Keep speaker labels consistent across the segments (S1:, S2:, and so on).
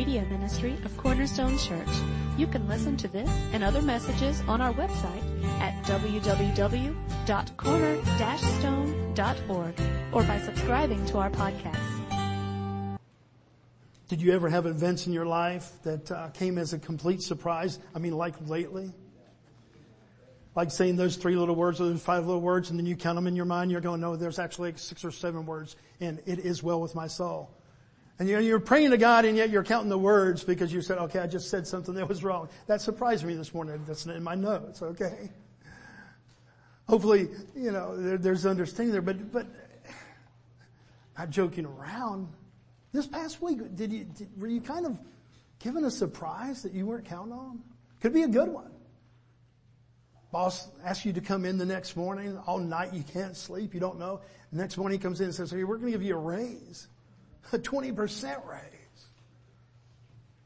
S1: media ministry of Cornerstone Church. You can listen to this and other messages on our website at www.corner-stone.org or by subscribing to our podcast.
S2: Did you ever have events in your life that uh, came as a complete surprise? I mean, like lately? Like saying those three little words or those five little words and then you count them in your mind, you're going, no, there's actually six or seven words and it is well with my soul. And you're praying to God and yet you're counting the words because you said, okay, I just said something that was wrong. That surprised me this morning. That's in my notes, okay? Hopefully, you know, there, there's understanding there, but, but not joking around. This past week, did you, did, were you kind of given a surprise that you weren't counting on? Could be a good one. Boss asks you to come in the next morning, all night you can't sleep, you don't know. The next morning he comes in and says, hey, we're going to give you a raise a 20% raise.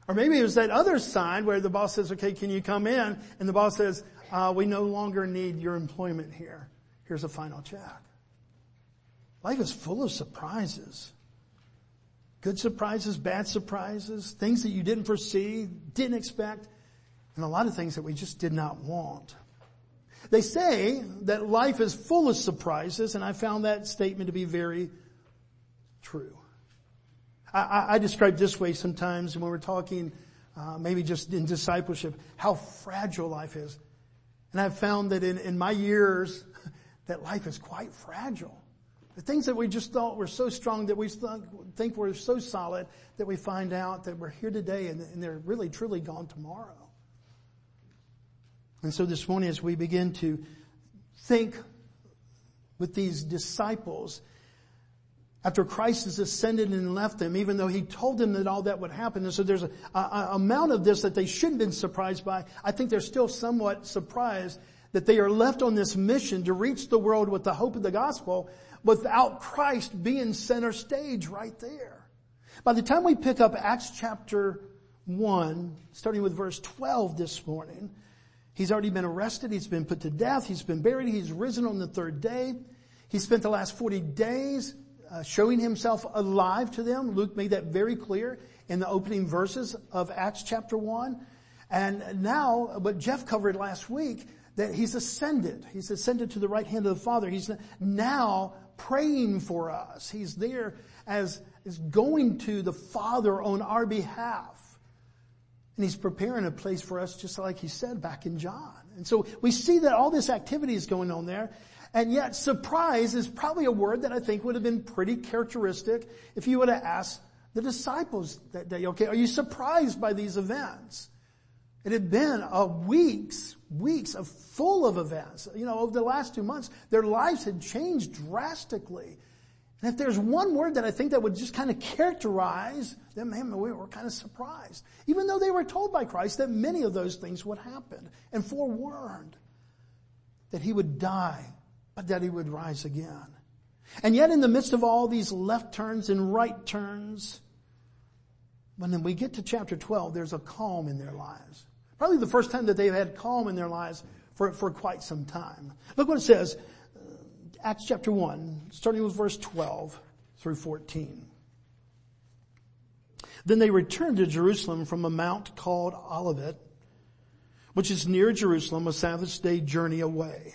S2: Or maybe it was that other sign where the boss says, okay, can you come in? And the boss says, uh, we no longer need your employment here. Here's a final check. Life is full of surprises. Good surprises, bad surprises, things that you didn't foresee, didn't expect, and a lot of things that we just did not want. They say that life is full of surprises, and I found that statement to be very true. I, I describe this way sometimes when we're talking, uh, maybe just in discipleship, how fragile life is. And I've found that in, in my years, that life is quite fragile. The things that we just thought were so strong that we think were so solid that we find out that we're here today and, and they're really truly gone tomorrow. And so this morning as we begin to think with these disciples after Christ has ascended and left them, even though he told them that all that would happen. And so there's a, a, amount of this that they shouldn't have been surprised by. I think they're still somewhat surprised that they are left on this mission to reach the world with the hope of the gospel without Christ being center stage right there. By the time we pick up Acts chapter 1, starting with verse 12 this morning, he's already been arrested, he's been put to death, he's been buried, he's risen on the third day. He spent the last 40 days uh, showing himself alive to them. Luke made that very clear in the opening verses of Acts chapter 1. And now, what Jeff covered last week, that he's ascended. He's ascended to the right hand of the Father. He's now praying for us. He's there as is going to the Father on our behalf. And he's preparing a place for us just like he said back in John. And so we see that all this activity is going on there. And yet surprise is probably a word that I think would have been pretty characteristic if you would have asked the disciples that day, okay, are you surprised by these events? It had been a weeks, weeks of full of events. You know, over the last two months, their lives had changed drastically. And if there's one word that I think that would just kind of characterize them, man, we were kind of surprised. Even though they were told by Christ that many of those things would happen and forewarned that he would die but that he would rise again. And yet in the midst of all these left turns and right turns, when we get to chapter 12, there's a calm in their lives. Probably the first time that they've had calm in their lives for, for quite some time. Look what it says, uh, Acts chapter 1, starting with verse 12 through 14. Then they returned to Jerusalem from a mount called Olivet, which is near Jerusalem, a Sabbath day journey away.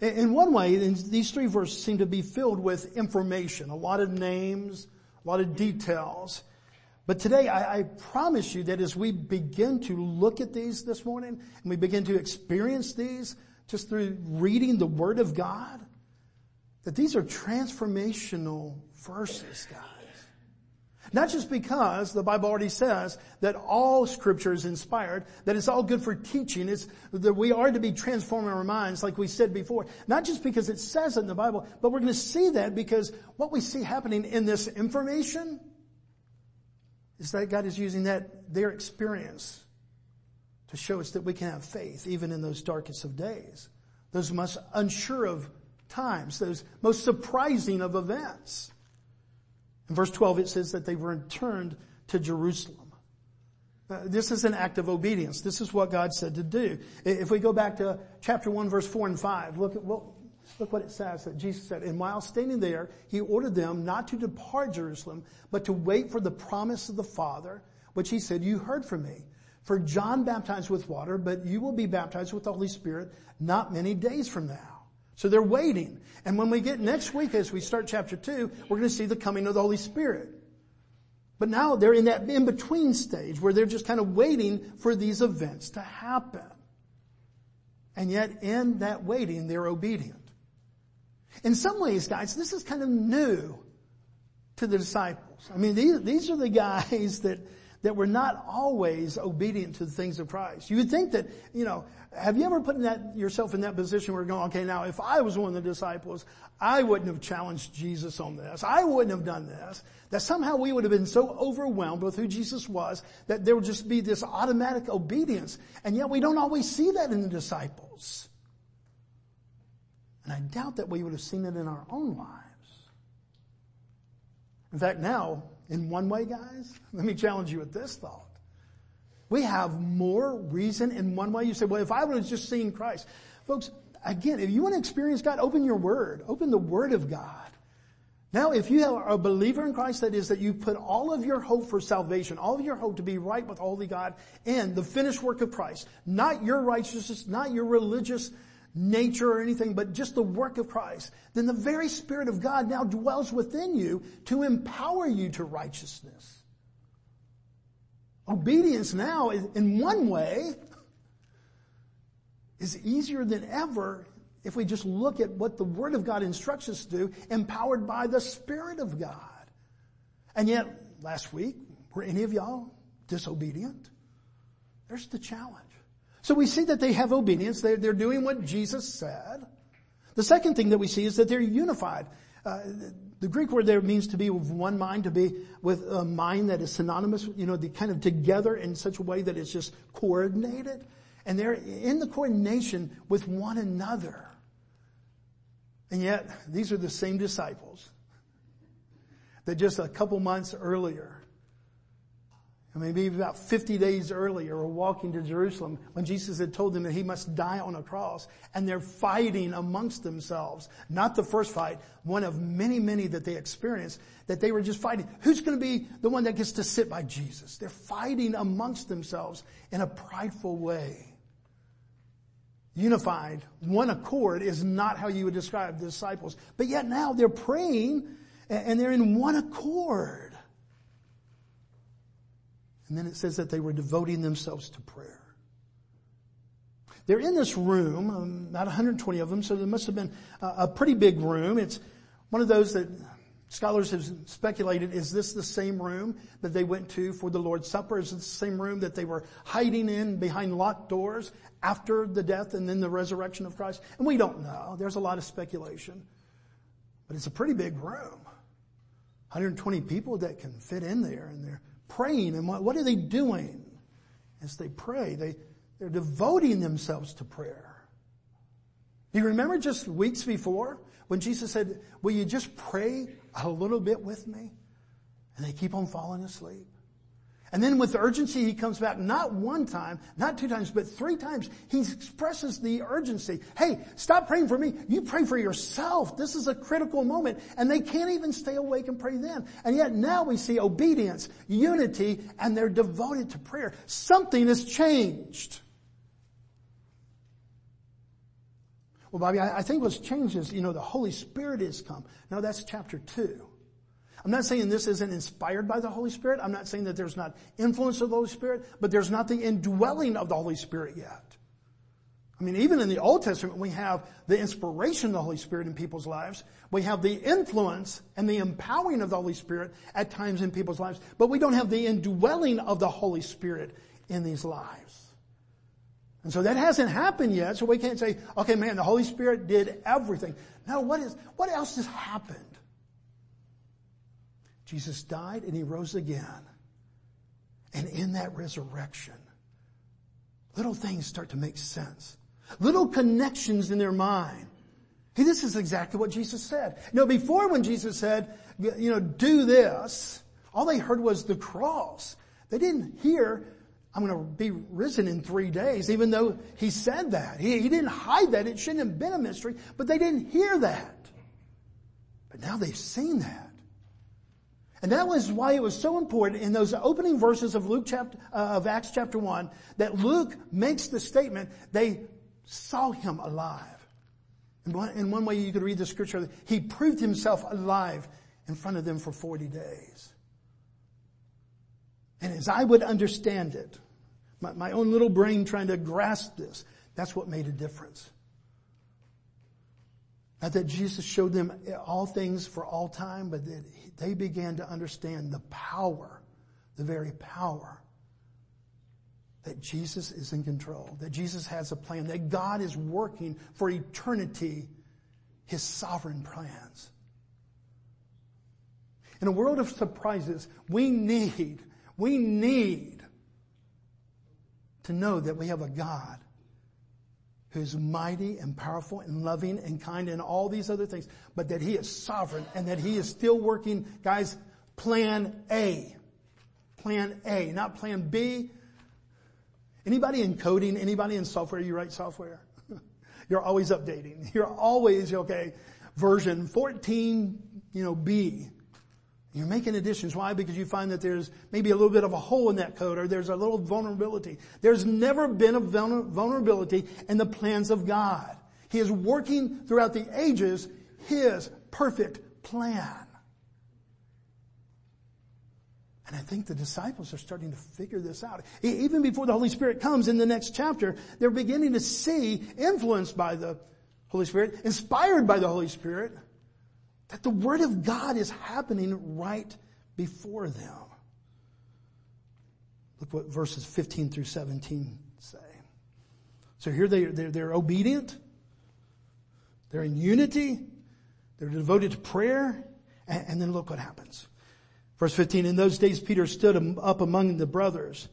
S2: In one way, these three verses seem to be filled with information, a lot of names, a lot of details. But today, I, I, promise you that as we begin to look at these this morning, and we begin to experience these just through reading the Word of God, that these are transformational verses, guys. Not just because the Bible already says that all scripture is inspired, that it's all good for teaching, it's that we are to be transforming our minds like we said before. Not just because it says it in the Bible, but we're going to see that because what we see happening in this information is that God is using that, their experience to show us that we can have faith even in those darkest of days, those most unsure of times, those most surprising of events. In verse 12 it says that they were returned to Jerusalem. Uh, this is an act of obedience. This is what God said to do. If we go back to chapter 1 verse 4 and 5, look at what, look what it says that Jesus said. And while standing there, he ordered them not to depart Jerusalem, but to wait for the promise of the Father, which he said, you heard from me. For John baptized with water, but you will be baptized with the Holy Spirit not many days from now. So they're waiting. And when we get next week, as we start chapter two, we're going to see the coming of the Holy Spirit. But now they're in that in-between stage where they're just kind of waiting for these events to happen. And yet in that waiting, they're obedient. In some ways, guys, this is kind of new to the disciples. I mean, these, these are the guys that that we're not always obedient to the things of Christ. You would think that, you know, have you ever put that, yourself in that position where you're going, okay, now if I was one of the disciples, I wouldn't have challenged Jesus on this. I wouldn't have done this. That somehow we would have been so overwhelmed with who Jesus was that there would just be this automatic obedience. And yet we don't always see that in the disciples. And I doubt that we would have seen it in our own lives. In fact, now in one way, guys? Let me challenge you with this thought. We have more reason in one way. You say, well, if I would have just seen Christ. Folks, again, if you want to experience God, open your Word. Open the Word of God. Now, if you are a believer in Christ, that is that you put all of your hope for salvation, all of your hope to be right with Holy God in the finished work of Christ. Not your righteousness, not your religious nature or anything, but just the work of Christ, then the very Spirit of God now dwells within you to empower you to righteousness. Obedience now, in one way, is easier than ever if we just look at what the Word of God instructs us to do, empowered by the Spirit of God. And yet, last week, were any of y'all disobedient? There's the challenge. So we see that they have obedience. They're, they're doing what Jesus said. The second thing that we see is that they're unified. Uh, the Greek word there means to be of one mind, to be with a mind that is synonymous, you know, the kind of together in such a way that it's just coordinated. And they're in the coordination with one another. And yet, these are the same disciples that just a couple months earlier maybe about 50 days earlier were walking to Jerusalem when Jesus had told them that he must die on a cross and they're fighting amongst themselves. Not the first fight, one of many, many that they experienced that they were just fighting. Who's going to be the one that gets to sit by Jesus? They're fighting amongst themselves in a prideful way. Unified, one accord is not how you would describe the disciples. But yet now they're praying and they're in one accord. And then it says that they were devoting themselves to prayer. They're in this room, um, about 120 of them, so there must have been a, a pretty big room. It's one of those that scholars have speculated, is this the same room that they went to for the Lord's Supper? Is it the same room that they were hiding in behind locked doors after the death and then the resurrection of Christ? And we don't know. There's a lot of speculation. But it's a pretty big room. 120 people that can fit in there and they're praying. And what, what are they doing? As they pray, they, they're devoting themselves to prayer. You remember just weeks before when Jesus said, will you just pray a little bit with me? And they keep on falling asleep. And then with urgency, he comes back not one time, not two times, but three times. He expresses the urgency. Hey, stop praying for me. You pray for yourself. This is a critical moment. And they can't even stay awake and pray then. And yet now we see obedience, unity, and they're devoted to prayer. Something has changed. Well, Bobby, I think what's changed is, you know, the Holy Spirit has come. Now that's chapter two. I'm not saying this isn't inspired by the Holy Spirit. I'm not saying that there's not influence of the Holy Spirit, but there's not the indwelling of the Holy Spirit yet. I mean, even in the Old Testament, we have the inspiration of the Holy Spirit in people's lives. We have the influence and the empowering of the Holy Spirit at times in people's lives, but we don't have the indwelling of the Holy Spirit in these lives. And so that hasn't happened yet, so we can't say, okay man, the Holy Spirit did everything. Now what is, what else has happened? Jesus died and he rose again. And in that resurrection, little things start to make sense. Little connections in their mind. Hey, this is exactly what Jesus said. You know, before when Jesus said, you know, do this, all they heard was the cross. They didn't hear, I'm going to be risen in three days, even though he said that. He, he didn't hide that. It shouldn't have been a mystery, but they didn't hear that. But now they've seen that. And that was why it was so important in those opening verses of Luke chapter, uh, of Acts chapter 1 that Luke makes the statement, they saw him alive. In one, in one way you could read the scripture, he proved himself alive in front of them for 40 days. And as I would understand it, my, my own little brain trying to grasp this, that's what made a difference. Not that Jesus showed them all things for all time, but that they began to understand the power, the very power that Jesus is in control, that Jesus has a plan, that God is working for eternity his sovereign plans. In a world of surprises, we need, we need to know that we have a God who's mighty and powerful and loving and kind and all these other things, but that he is sovereign and that he is still working, guys, plan A. Plan A, not plan B. Anybody in coding, anybody in software, you write software? You're always updating. You're always, okay, version 14, you know, B. You're making additions. Why? Because you find that there's maybe a little bit of a hole in that code or there's a little vulnerability. There's never been a vulnerability in the plans of God. He is working throughout the ages His perfect plan. And I think the disciples are starting to figure this out. Even before the Holy Spirit comes in the next chapter, they're beginning to see, influenced by the Holy Spirit, inspired by the Holy Spirit, that the Word of God is happening right before them. Look what verses 15 through 17 say. So here they, they're, they're obedient. They're in unity. They're devoted to prayer. And, and then look what happens. Verse 15, in those days Peter stood up among the brothers.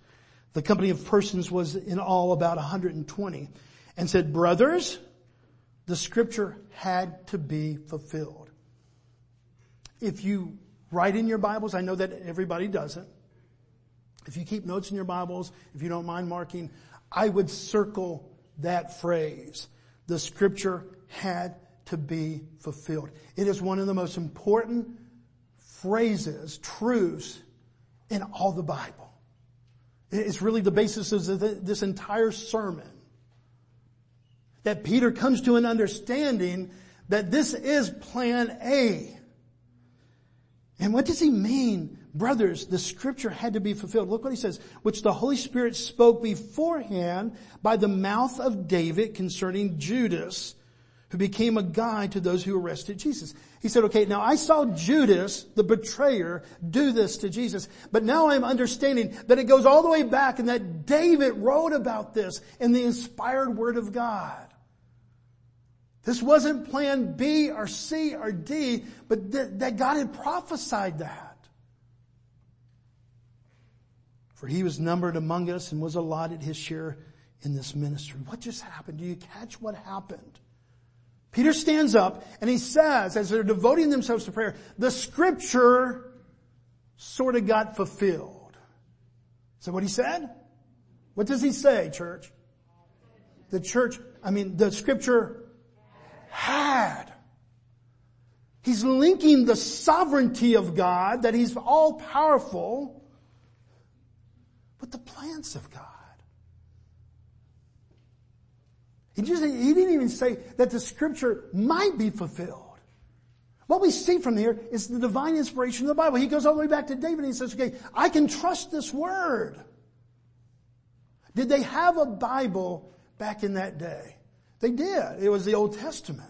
S2: The company of persons was in all about 120 and said, brothers, the scripture had to be fulfilled if you write in your Bibles, I know that everybody doesn't. If you keep notes in your Bibles, if you don't mind marking, I would circle that phrase. The scripture had to be fulfilled. It is one of the most important phrases, truths in all the Bible. It's really the basis of this entire sermon. That Peter comes to an understanding that this is plan A. And what does he mean? Brothers, the scripture had to be fulfilled. Look what he says, which the Holy Spirit spoke beforehand by the mouth of David concerning Judas, who became a guide to those who arrested Jesus. He said, okay, now I saw Judas, the betrayer, do this to Jesus, but now I'm understanding that it goes all the way back and that David wrote about this in the inspired word of God. This wasn't plan B or C or D, but that, that God had prophesied that. For he was numbered among us and was allotted his share in this ministry. What just happened? Do you catch what happened? Peter stands up and he says, as they're devoting themselves to prayer, the scripture sort of got fulfilled. That what he said? What does he say, church? The church, I mean, the scripture had. He's linking the sovereignty of God, that He's all powerful, with the plans of God. He, just, he didn't even say that the scripture might be fulfilled. What we see from here is the divine inspiration of the Bible. He goes all the way back to David and he says, okay, I can trust this word. Did they have a Bible back in that day? They did. It was the Old Testament.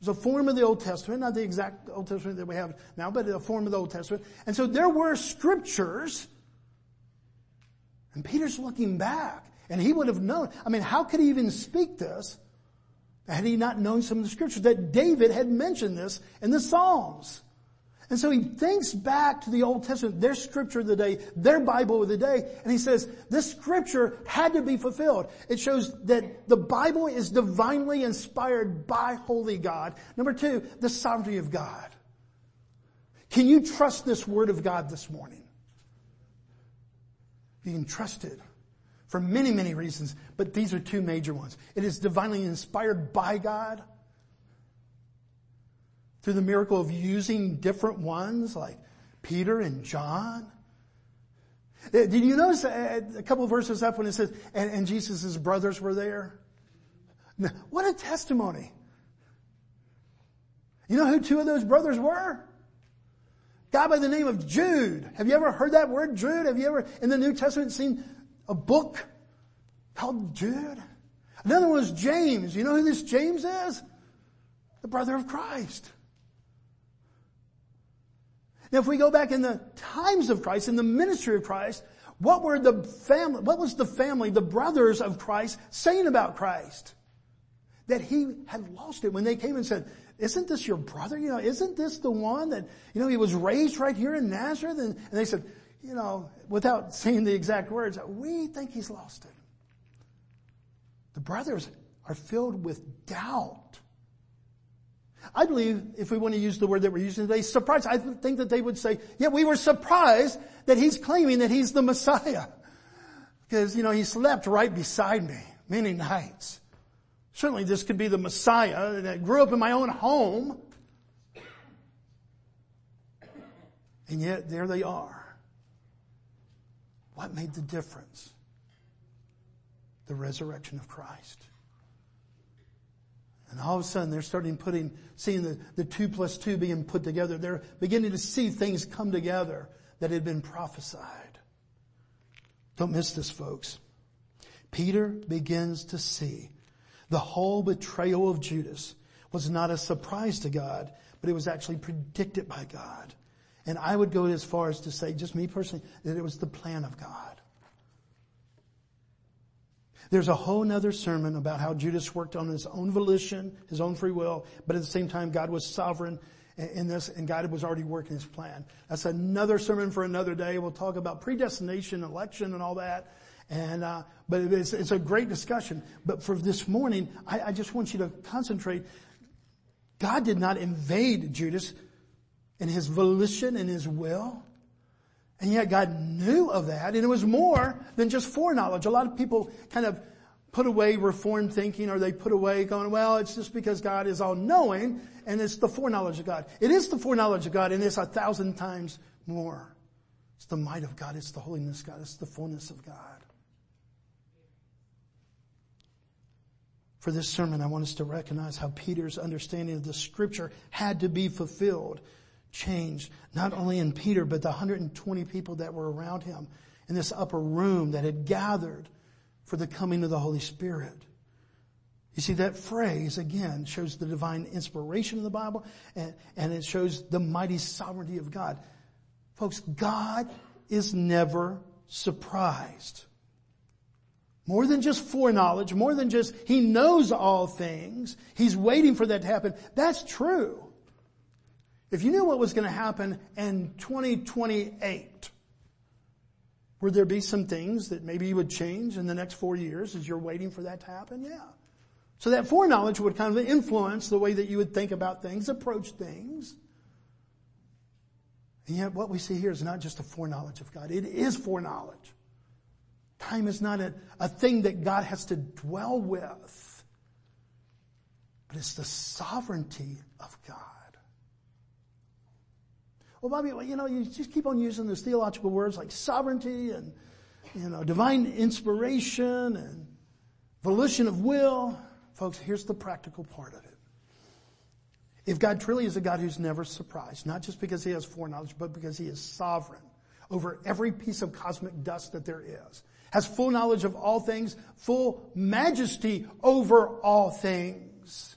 S2: It was a form of the Old Testament, not the exact Old Testament that we have now, but a form of the Old Testament. And so there were scriptures, and Peter's looking back, and he would have known. I mean, how could he even speak this had he not known some of the scriptures? That David had mentioned this in the Psalms. And so he thinks back to the Old Testament, their scripture of the day, their Bible of the day, and he says, this scripture had to be fulfilled. It shows that the Bible is divinely inspired by holy God. Number two, the sovereignty of God. Can you trust this word of God this morning? You can trust it for many, many reasons, but these are two major ones. It is divinely inspired by God through the miracle of using different ones like Peter and John. Uh, did you notice a couple verses up when it says, and, and Jesus' brothers were there? What a testimony. You know who two of those brothers were? guy by the name of Jude. Have you ever heard that word, Jude? Have you ever in the New Testament seen a book called Jude? Another one was James. You know who this James is? The brother of Christ. Now if we go back in the times of Christ, in the ministry of Christ, what were the family, what was the family, the brothers of Christ saying about Christ? That he had lost it when they came and said, isn't this your brother? You know, isn't this the one that, you know, he was raised right here in Nazareth? And, and they said, you know, without saying the exact words, we think he's lost it. The brothers are filled with doubt. I believe, if we want to use the word that we're using today, surprised, I think that they would say, yeah, we were surprised that he's claiming that he's the Messiah. Because, you know, he slept right beside me many nights. Certainly this could be the Messiah that grew up in my own home. And yet there they are. What made the difference? The resurrection of Christ. And all of a sudden they're starting putting, seeing the, the two plus two being put together. They're beginning to see things come together that had been prophesied. Don't miss this folks. Peter begins to see the whole betrayal of Judas was not a surprise to God, but it was actually predicted by God. And I would go as far as to say, just me personally, that it was the plan of God. There's a whole nother sermon about how Judas worked on his own volition, his own free will, but at the same time God was sovereign in this and God was already working his plan. That's another sermon for another day. We'll talk about predestination, election and all that. And, uh, but it's, it's, a great discussion. But for this morning, I, I just want you to concentrate. God did not invade Judas in his volition and his will. And yet God knew of that, and it was more than just foreknowledge. A lot of people kind of put away reformed thinking, or they put away going, well, it's just because God is all knowing, and it's the foreknowledge of God. It is the foreknowledge of God, and it's a thousand times more. It's the might of God, it's the holiness of God, it's the fullness of God. For this sermon, I want us to recognize how Peter's understanding of the scripture had to be fulfilled, changed, not only in Peter, but the 120 people that were around him in this upper room that had gathered for the coming of the Holy Spirit. You see, that phrase, again, shows the divine inspiration of the Bible, and, and it shows the mighty sovereignty of God. Folks, God is never surprised. More than just foreknowledge, more than just He knows all things. He's waiting for that to happen. That's true. If you knew what was going to happen in 2028, would there be some things that maybe you would change in the next four years as you're waiting for that to happen? Yeah. So that foreknowledge would kind of influence the way that you would think about things, approach things. And yet what we see here is not just a foreknowledge of God. It is foreknowledge. Time is not a, a thing that God has to dwell with, but it's the sovereignty of God. Well, Bobby, you know, you just keep on using those theological words like sovereignty and, you know, divine inspiration and volition of will. Folks, here's the practical part of it. If God truly is a God who's never surprised, not just because he has foreknowledge, but because he is sovereign over every piece of cosmic dust that there is, has full knowledge of all things, full majesty over all things,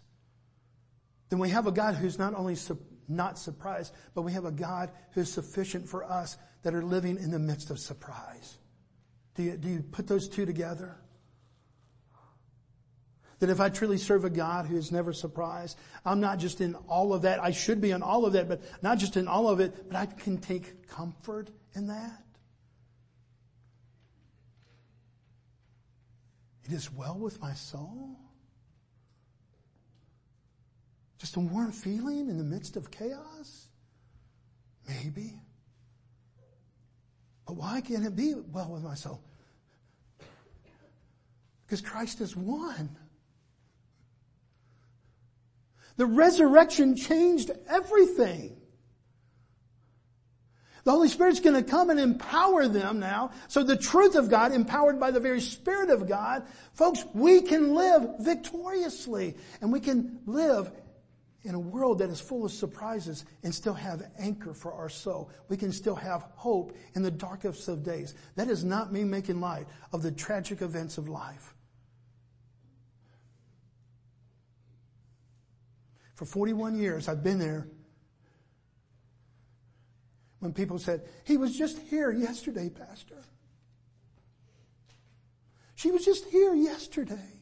S2: then we have a God who's not only su- not surprised, but we have a God who's sufficient for us that are living in the midst of surprise. Do you, do you put those two together? That if I truly serve a God who is never surprised, I'm not just in all of that. I should be in all of that, but not just in all of it, but I can take comfort in that. It is well with my soul. Just a warm feeling in the midst of chaos? Maybe. But why can't it be well with my soul? Because Christ is one. The resurrection changed everything. The Holy Spirit's going to come and empower them now. So the truth of God, empowered by the very Spirit of God, folks, we can live victoriously and we can live in a world that is full of surprises and still have anchor for our soul. We can still have hope in the darkest of days. That is not me making light of the tragic events of life. For 41 years, I've been there when people said, he was just here yesterday, Pastor. She was just here yesterday.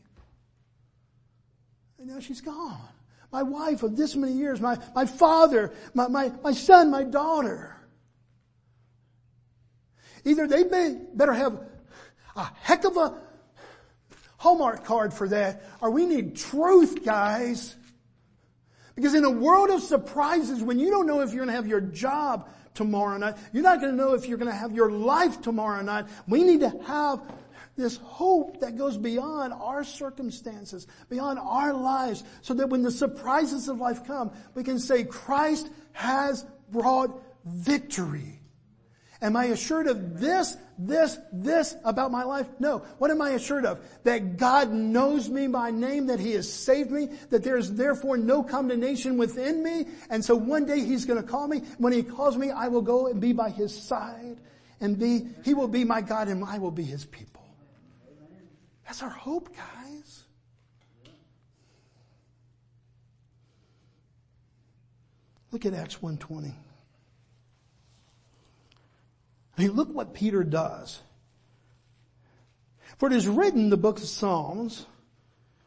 S2: And now she's gone. My wife of this many years, my, my father, my, my, my son, my daughter. Either they may better have a heck of a Hallmark card for that, or we need truth, guys. Because in a world of surprises, when you don't know if you're going to have your job tomorrow night. You're not going to know if you're going to have your life tomorrow night. We need to have this hope that goes beyond our circumstances, beyond our lives, so that when the surprises of life come, we can say, Christ has brought victory. Am I assured of this, this, this about my life? No. What am I assured of? That God knows me by name, that He has saved me, that there is therefore no condemnation within me, and so one day He's gonna call me. When He calls me, I will go and be by His side, and be, He will be my God and I will be His people. That's our hope, guys. Look at Acts 120. I mean, look what Peter does. For it is written in the book of Psalms,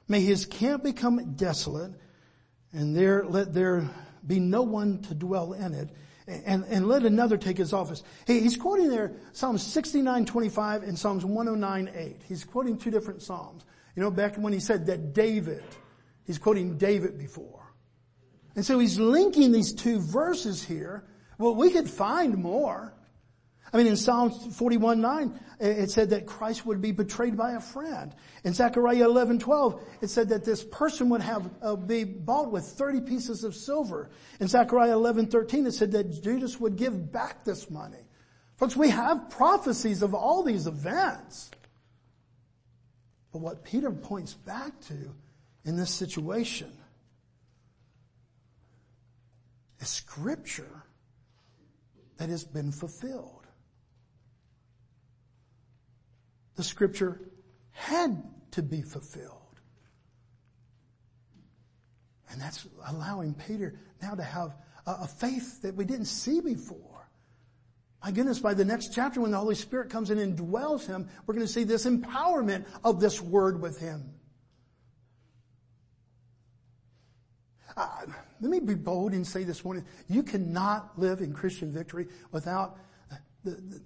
S2: may his camp become desolate, and there let there be no one to dwell in it, and, and let another take his office. Hey, he's quoting there Psalms 69, 25 and Psalms 109, 8. He's quoting two different Psalms. You know, back when he said that David, he's quoting David before. And so he's linking these two verses here. Well, we could find more. I mean, in Psalms 41, 9, it said that Christ would be betrayed by a friend. In Zechariah 11, 12, it said that this person would have, uh, be bought with 30 pieces of silver. In Zechariah 11, 13, it said that Judas would give back this money. Folks, we have prophecies of all these events. But what Peter points back to in this situation is scripture that has been fulfilled. The scripture had to be fulfilled. And that's allowing Peter now to have a, faith that we didn't see before. My goodness, by the next chapter when the Holy Spirit comes in and dwells him, we're going to see this empowerment of this word with him. Uh, let me be bold and say this morning, you cannot live in Christian victory without the, the,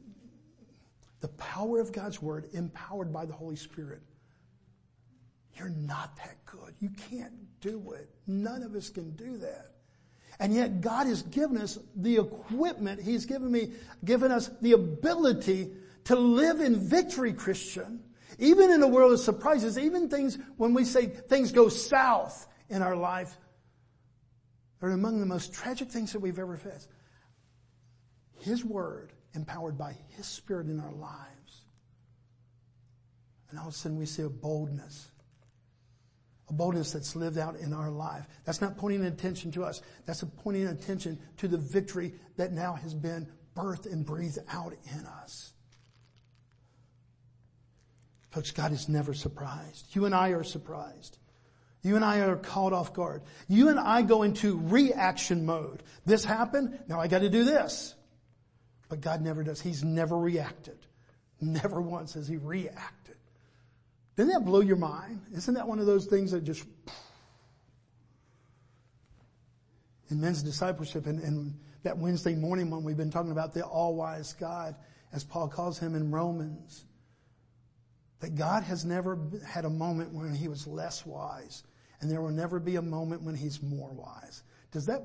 S2: the power of God's Word empowered by the Holy Spirit. You're not that good. You can't do it. None of us can do that. And yet God has given us the equipment. He's given me, given us the ability to live in victory, Christian. Even in a world of surprises, even things, when we say things go south in our life, are among the most tragic things that we've ever faced. His Word empowered by His Spirit in our lives. And all of a sudden we see a boldness. A boldness that's lived out in our life. That's not pointing attention to us. That's pointing attention to the victory that now has been birthed and breathed out in us. Folks, God is never surprised. You and I are surprised. You and I are caught off guard. You and I go into reaction mode. This happened, now I gotta do this. But God never does. He's never reacted. Never once has he reacted. Didn't that blow your mind? Isn't that one of those things that just, in men's discipleship and, and that Wednesday morning when we've been talking about the all-wise God, as Paul calls him in Romans, that God has never had a moment when he was less wise, and there will never be a moment when he's more wise. Does that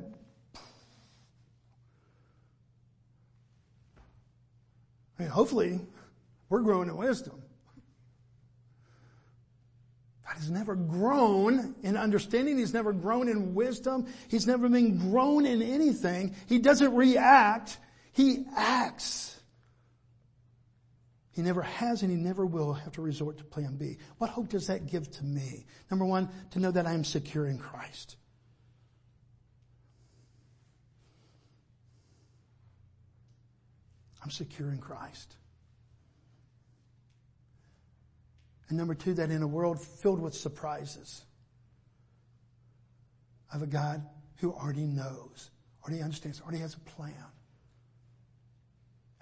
S2: I mean, hopefully we're growing in wisdom. God has never grown in understanding. He's never grown in wisdom. He's never been grown in anything. He doesn't react. He acts. He never has and he never will have to resort to plan B. What hope does that give to me? Number one, to know that I am secure in Christ. I'm secure in Christ. And number two, that in a world filled with surprises, I have a God who already knows, already understands, already has a plan.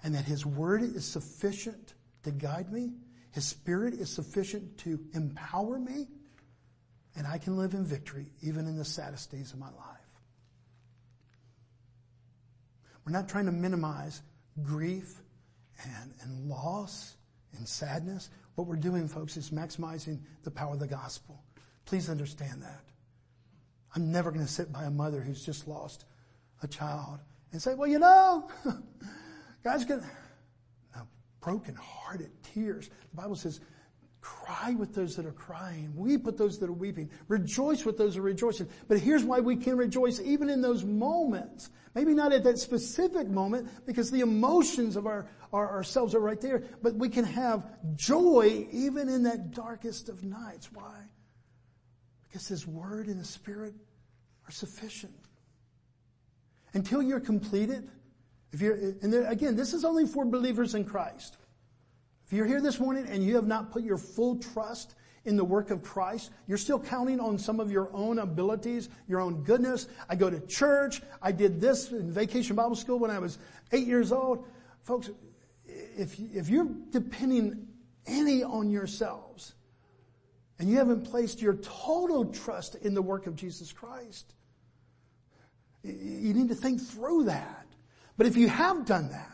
S2: And that His Word is sufficient to guide me. His Spirit is sufficient to empower me. And I can live in victory even in the saddest days of my life. We're not trying to minimize grief and, and loss and sadness. What we're doing, folks, is maximizing the power of the gospel. Please understand that. I'm never going to sit by a mother who's just lost a child and say, well, you know, God's going to, broken hearted tears. The Bible says, cry with those that are crying, weep with those that are weeping, rejoice with those that are rejoicing. But here's why we can rejoice even in those moments. Maybe not at that specific moment because the emotions of our, our, ourselves are right there, but we can have joy even in that darkest of nights. Why? Because His Word and His Spirit are sufficient. Until you're completed, if you're, and again, this is only for believers in Christ. If you're here this morning and you have not put your full trust in the work of Christ. You're still counting on some of your own abilities, your own goodness. I go to church. I did this in vacation Bible school when I was eight years old. Folks, if, if you're depending any on yourselves and you haven't placed your total trust in the work of Jesus Christ, you need to think through that. But if you have done that,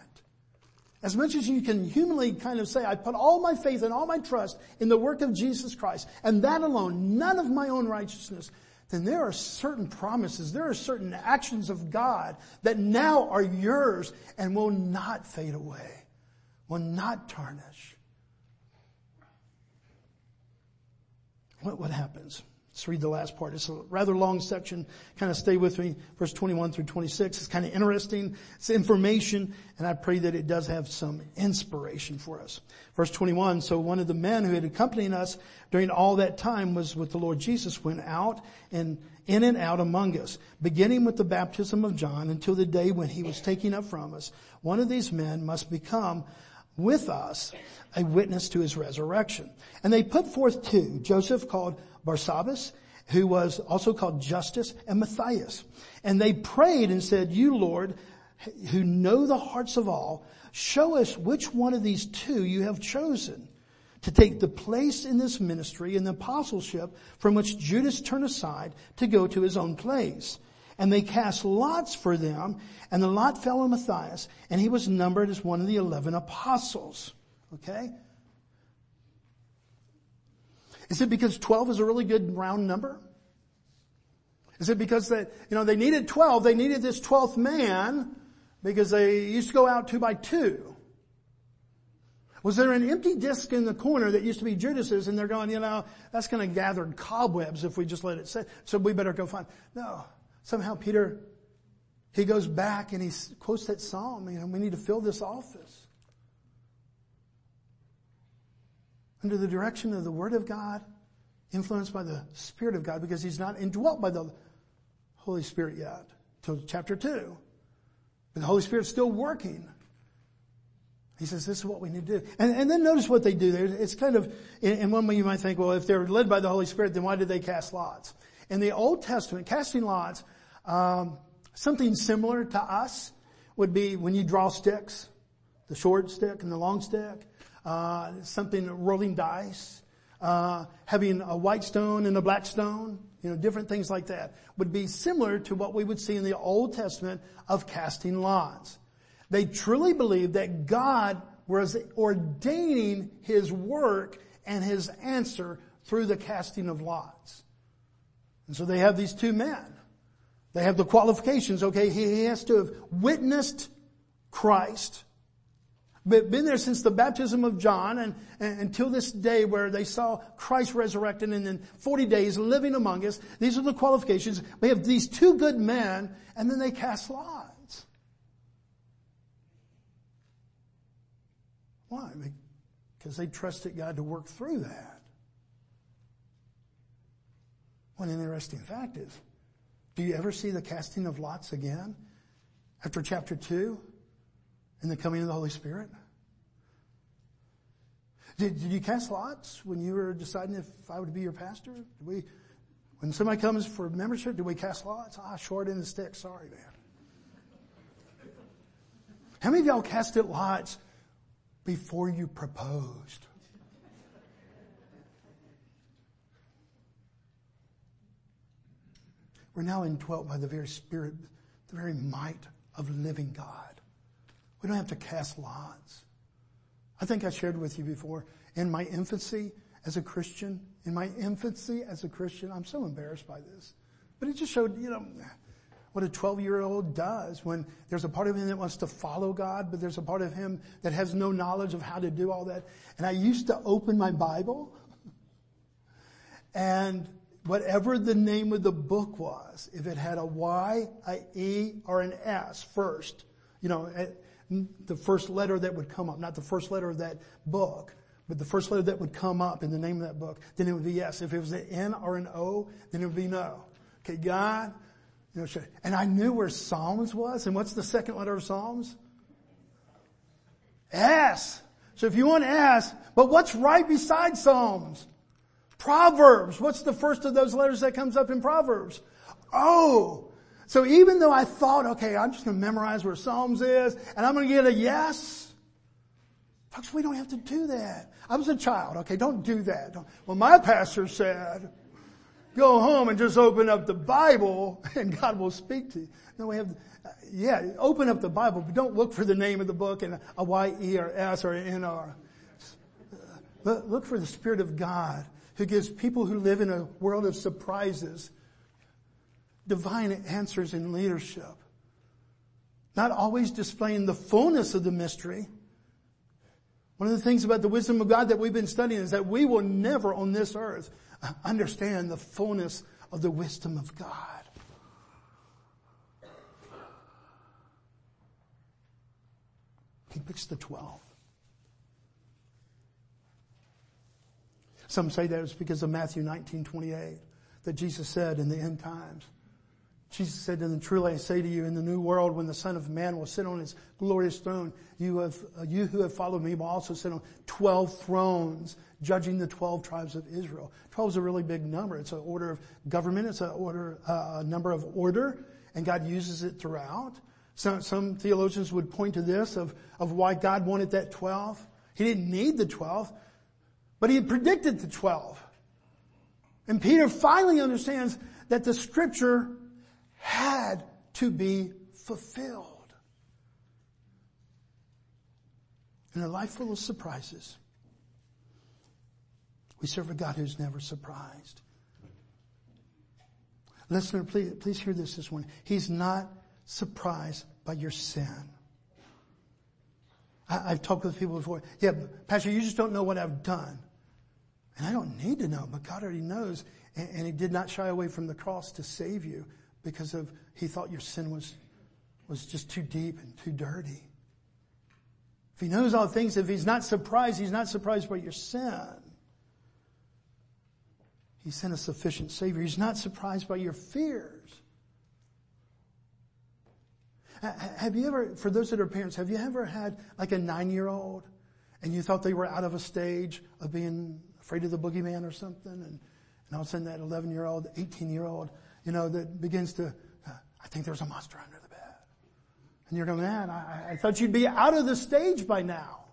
S2: as much as you can humanly kind of say, I put all my faith and all my trust in the work of Jesus Christ and that alone, none of my own righteousness, then there are certain promises, there are certain actions of God that now are yours and will not fade away, will not tarnish. What, what happens? Let's read the last part. It's a rather long section. Kind of stay with me. Verse 21 through 26. It's kind of interesting. It's information and I pray that it does have some inspiration for us. Verse 21. So one of the men who had accompanied us during all that time was with the Lord Jesus went out and in and out among us, beginning with the baptism of John until the day when he was taken up from us. One of these men must become with us a witness to his resurrection. And they put forth two, Joseph called Barsabbas, who was also called Justus, and Matthias. And they prayed and said, you Lord, who know the hearts of all, show us which one of these two you have chosen to take the place in this ministry and the apostleship from which Judas turned aside to go to his own place. And they cast lots for them, and the lot fell on Matthias, and he was numbered as one of the eleven apostles. Okay? Is it because 12 is a really good round number? Is it because that, you know, they needed 12, they needed this 12th man because they used to go out two by two? Was there an empty disc in the corner that used to be Judas's and they're going, you know, that's going to gather cobwebs if we just let it sit, so we better go find. No. Somehow Peter, he goes back and he quotes that psalm, you know, we need to fill this office. under the direction of the Word of God, influenced by the Spirit of God, because he's not indwelt by the Holy Spirit yet, till chapter 2. But the Holy Spirit's still working. He says, this is what we need to do. And, and then notice what they do there. It's kind of, in, in one way you might think, well, if they're led by the Holy Spirit, then why did they cast lots? In the Old Testament, casting lots, um, something similar to us would be when you draw sticks, the short stick and the long stick uh, something rolling dice. uh, having a white stone and a black stone, you know, different things like that, would be similar to what we would see in the Old Testament of casting lots. They truly believed that God was ordaining His work and His answer through the casting of lots. And so they have these two men. They have the qualifications, okay, he has to have witnessed Christ been there since the baptism of John and, and, until this day where they saw Christ resurrected and then 40 days living among us. These are the qualifications. We have these two good men and then they cast lots. Why? Because they trusted God to work through that. One interesting fact is, do you ever see the casting of lots again after chapter 2? in the coming of the Holy Spirit? Did, did you cast lots when you were deciding if I would be your pastor? Did we, when somebody comes for membership, do we cast lots? Ah, short in the stick. Sorry, man. How many of y'all casted lots before you proposed? We're now indwelt by the very Spirit, the very might of living God. We don't have to cast lots. I think I shared with you before, in my infancy as a Christian, in my infancy as a Christian, I'm so embarrassed by this. But it just showed, you know, what a 12 year old does when there's a part of him that wants to follow God, but there's a part of him that has no knowledge of how to do all that. And I used to open my Bible and whatever the name of the book was, if it had a Y, a E, or an S first, you know, eh, the first letter that would come up, not the first letter of that book, but the first letter that would come up in the name of that book, then it would be yes. If it was an N or an O, then it would be no. Okay, God, you know, and I knew where Psalms was, and what's the second letter of Psalms? S. So if you want S, but what's right beside Psalms? Proverbs. What's the first of those letters that comes up in Proverbs? Oh. So even though I thought, okay, I'm just going to memorize where Psalms is and I'm going to get a yes, folks, we don't have to do that. I was a child. Okay, don't do that. Well, my pastor said, go home and just open up the Bible and God will speak to you. No, we have, uh, yeah, open up the Bible, but don't look for the name of the book and a Y, E, or S, or N, or. Look for the Spirit of God who gives people who live in a world of surprises divine answers in leadership. Not always displaying the fullness of the mystery. One of the things about the wisdom of God that we've been studying is that we will never on this earth understand the fullness of the wisdom of God. He picks the twelve. Some say that it's because of Matthew 19, 28, that Jesus said in the end times, Jesus said to them, truly I say to you, in the new world when the Son of Man will sit on his glorious throne, you have, uh, you who have followed me will also sit on 12 thrones, judging the 12 tribes of Israel. 12 is a really big number. It's an order of government. It's an order, uh, a number of order, and God uses it throughout. Some, some theologians would point to this of, of why God wanted that 12. He didn't need the 12, but he had predicted the 12. And Peter finally understands that the scripture had to be fulfilled. In a life full of surprises, we serve a God who's never surprised. Listener, please, please hear this this morning. He's not surprised by your sin. I, have talked with people before. Yeah, Pastor, you just don't know what I've done. And I don't need to know, but God already knows. And, and He did not shy away from the cross to save you because of he thought your sin was, was just too deep and too dirty. If he knows all things, if he's not surprised, he's not surprised by your sin. He sent a sufficient Savior. He's not surprised by your fears. Have you ever, for those that are parents, have you ever had like a nine-year-old and you thought they were out of a stage of being afraid of the boogeyman or something and, and all of a sudden that 11-year-old, 18-year-old you know, that begins to, uh, I think there's a monster under the bed. And you're going, man, I, I thought you'd be out of the stage by now.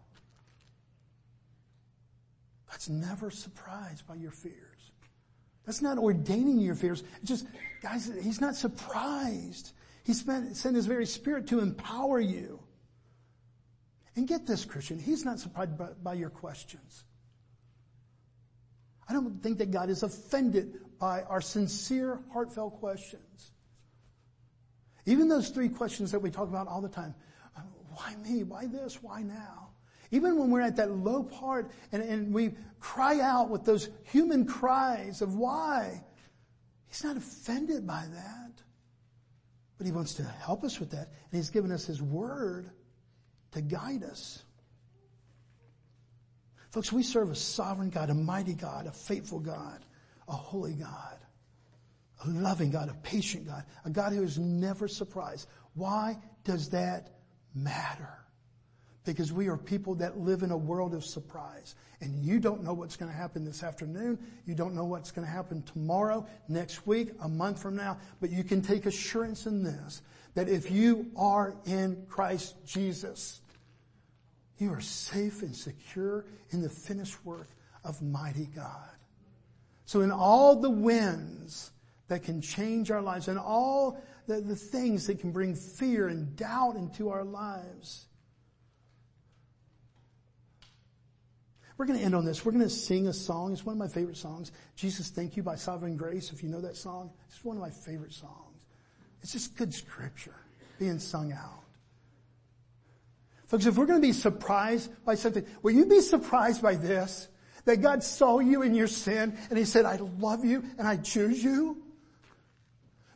S2: God's never surprised by your fears. That's not ordaining your fears. It's just, guys, He's not surprised. He sent His very Spirit to empower you. And get this, Christian, He's not surprised by, by your questions. I don't think that God is offended by our sincere, heartfelt questions. Even those three questions that we talk about all the time. Uh, why me? Why this? Why now? Even when we're at that low part and, and we cry out with those human cries of why, He's not offended by that. But He wants to help us with that. And He's given us His Word to guide us. Folks, we serve a sovereign God, a mighty God, a faithful God, a holy God, a loving God, a patient God, a God who is never surprised. Why does that matter? Because we are people that live in a world of surprise. And you don't know what's going to happen this afternoon. You don't know what's going to happen tomorrow, next week, a month from now. But you can take assurance in this, that if you are in Christ Jesus, you are safe and secure in the finished work of mighty God. So in all the winds that can change our lives and all the, the things that can bring fear and doubt into our lives, We're going to end on this. We're going to sing a song. It's one of my favorite songs. Jesus, Thank You by Sovereign Grace. If you know that song, it's one of my favorite songs. It's just good scripture being sung out. Folks, if we're going to be surprised by something, will you be surprised by this? That God saw you in your sin and He said, I love you and I choose you?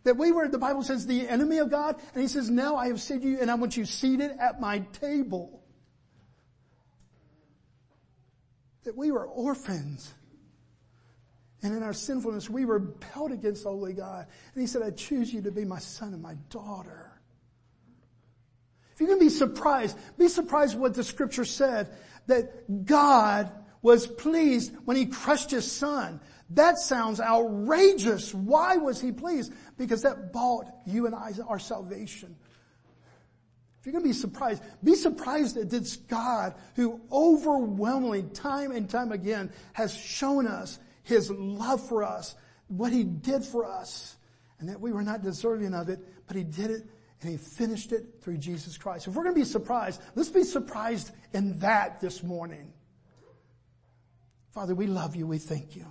S2: That we were, the Bible says, the enemy of God and He says, now I have saved you and I want you seated at my table. That we were orphans. And in our sinfulness, we rebelled against holy God. And He said, I choose you to be my son and my daughter. If you're going to be surprised, be surprised what the scripture said, that God was pleased when he crushed his son. That sounds outrageous. Why was he pleased? Because that bought you and I our salvation. If you're going to be surprised, be surprised that it's God who overwhelmingly, time and time again, has shown us his love for us, what he did for us, and that we were not deserving of it, but he did it and he finished it through Jesus Christ. If we're going to be surprised, let's be surprised in that this morning. Father, we love you. We thank you.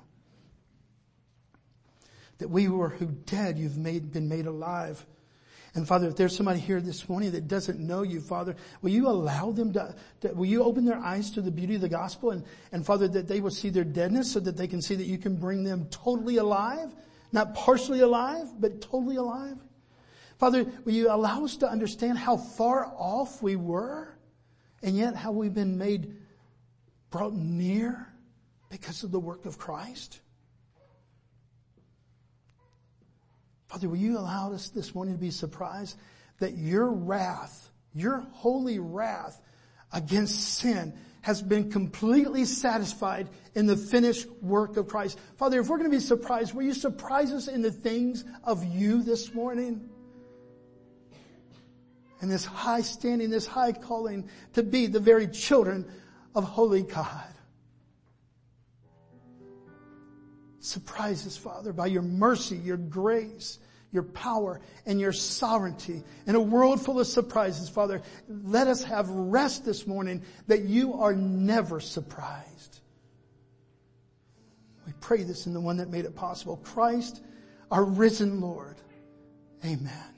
S2: That we were who dead, you've made, been made alive. And Father, if there's somebody here this morning that doesn't know you, Father, will you allow them to, to, will you open their eyes to the beauty of the gospel and, and Father, that they will see their deadness so that they can see that you can bring them totally alive, not partially alive, but totally alive? Father, will you allow us to understand how far off we were and yet how we've been made brought near because of the work of Christ? Father, will you allow us this morning to be surprised that your wrath, your holy wrath against sin has been completely satisfied in the finished work of Christ. Father, if we're going to be surprised, will you surprise us in the things of you this morning? And this high standing, this high calling to be the very children of holy God. Surprise us, Father, by your mercy, your grace, your power, and your sovereignty. In a world full of surprises, Father, let us have rest this morning that you are never surprised. We pray this in the one that made it possible. Christ, our risen Lord. Amen.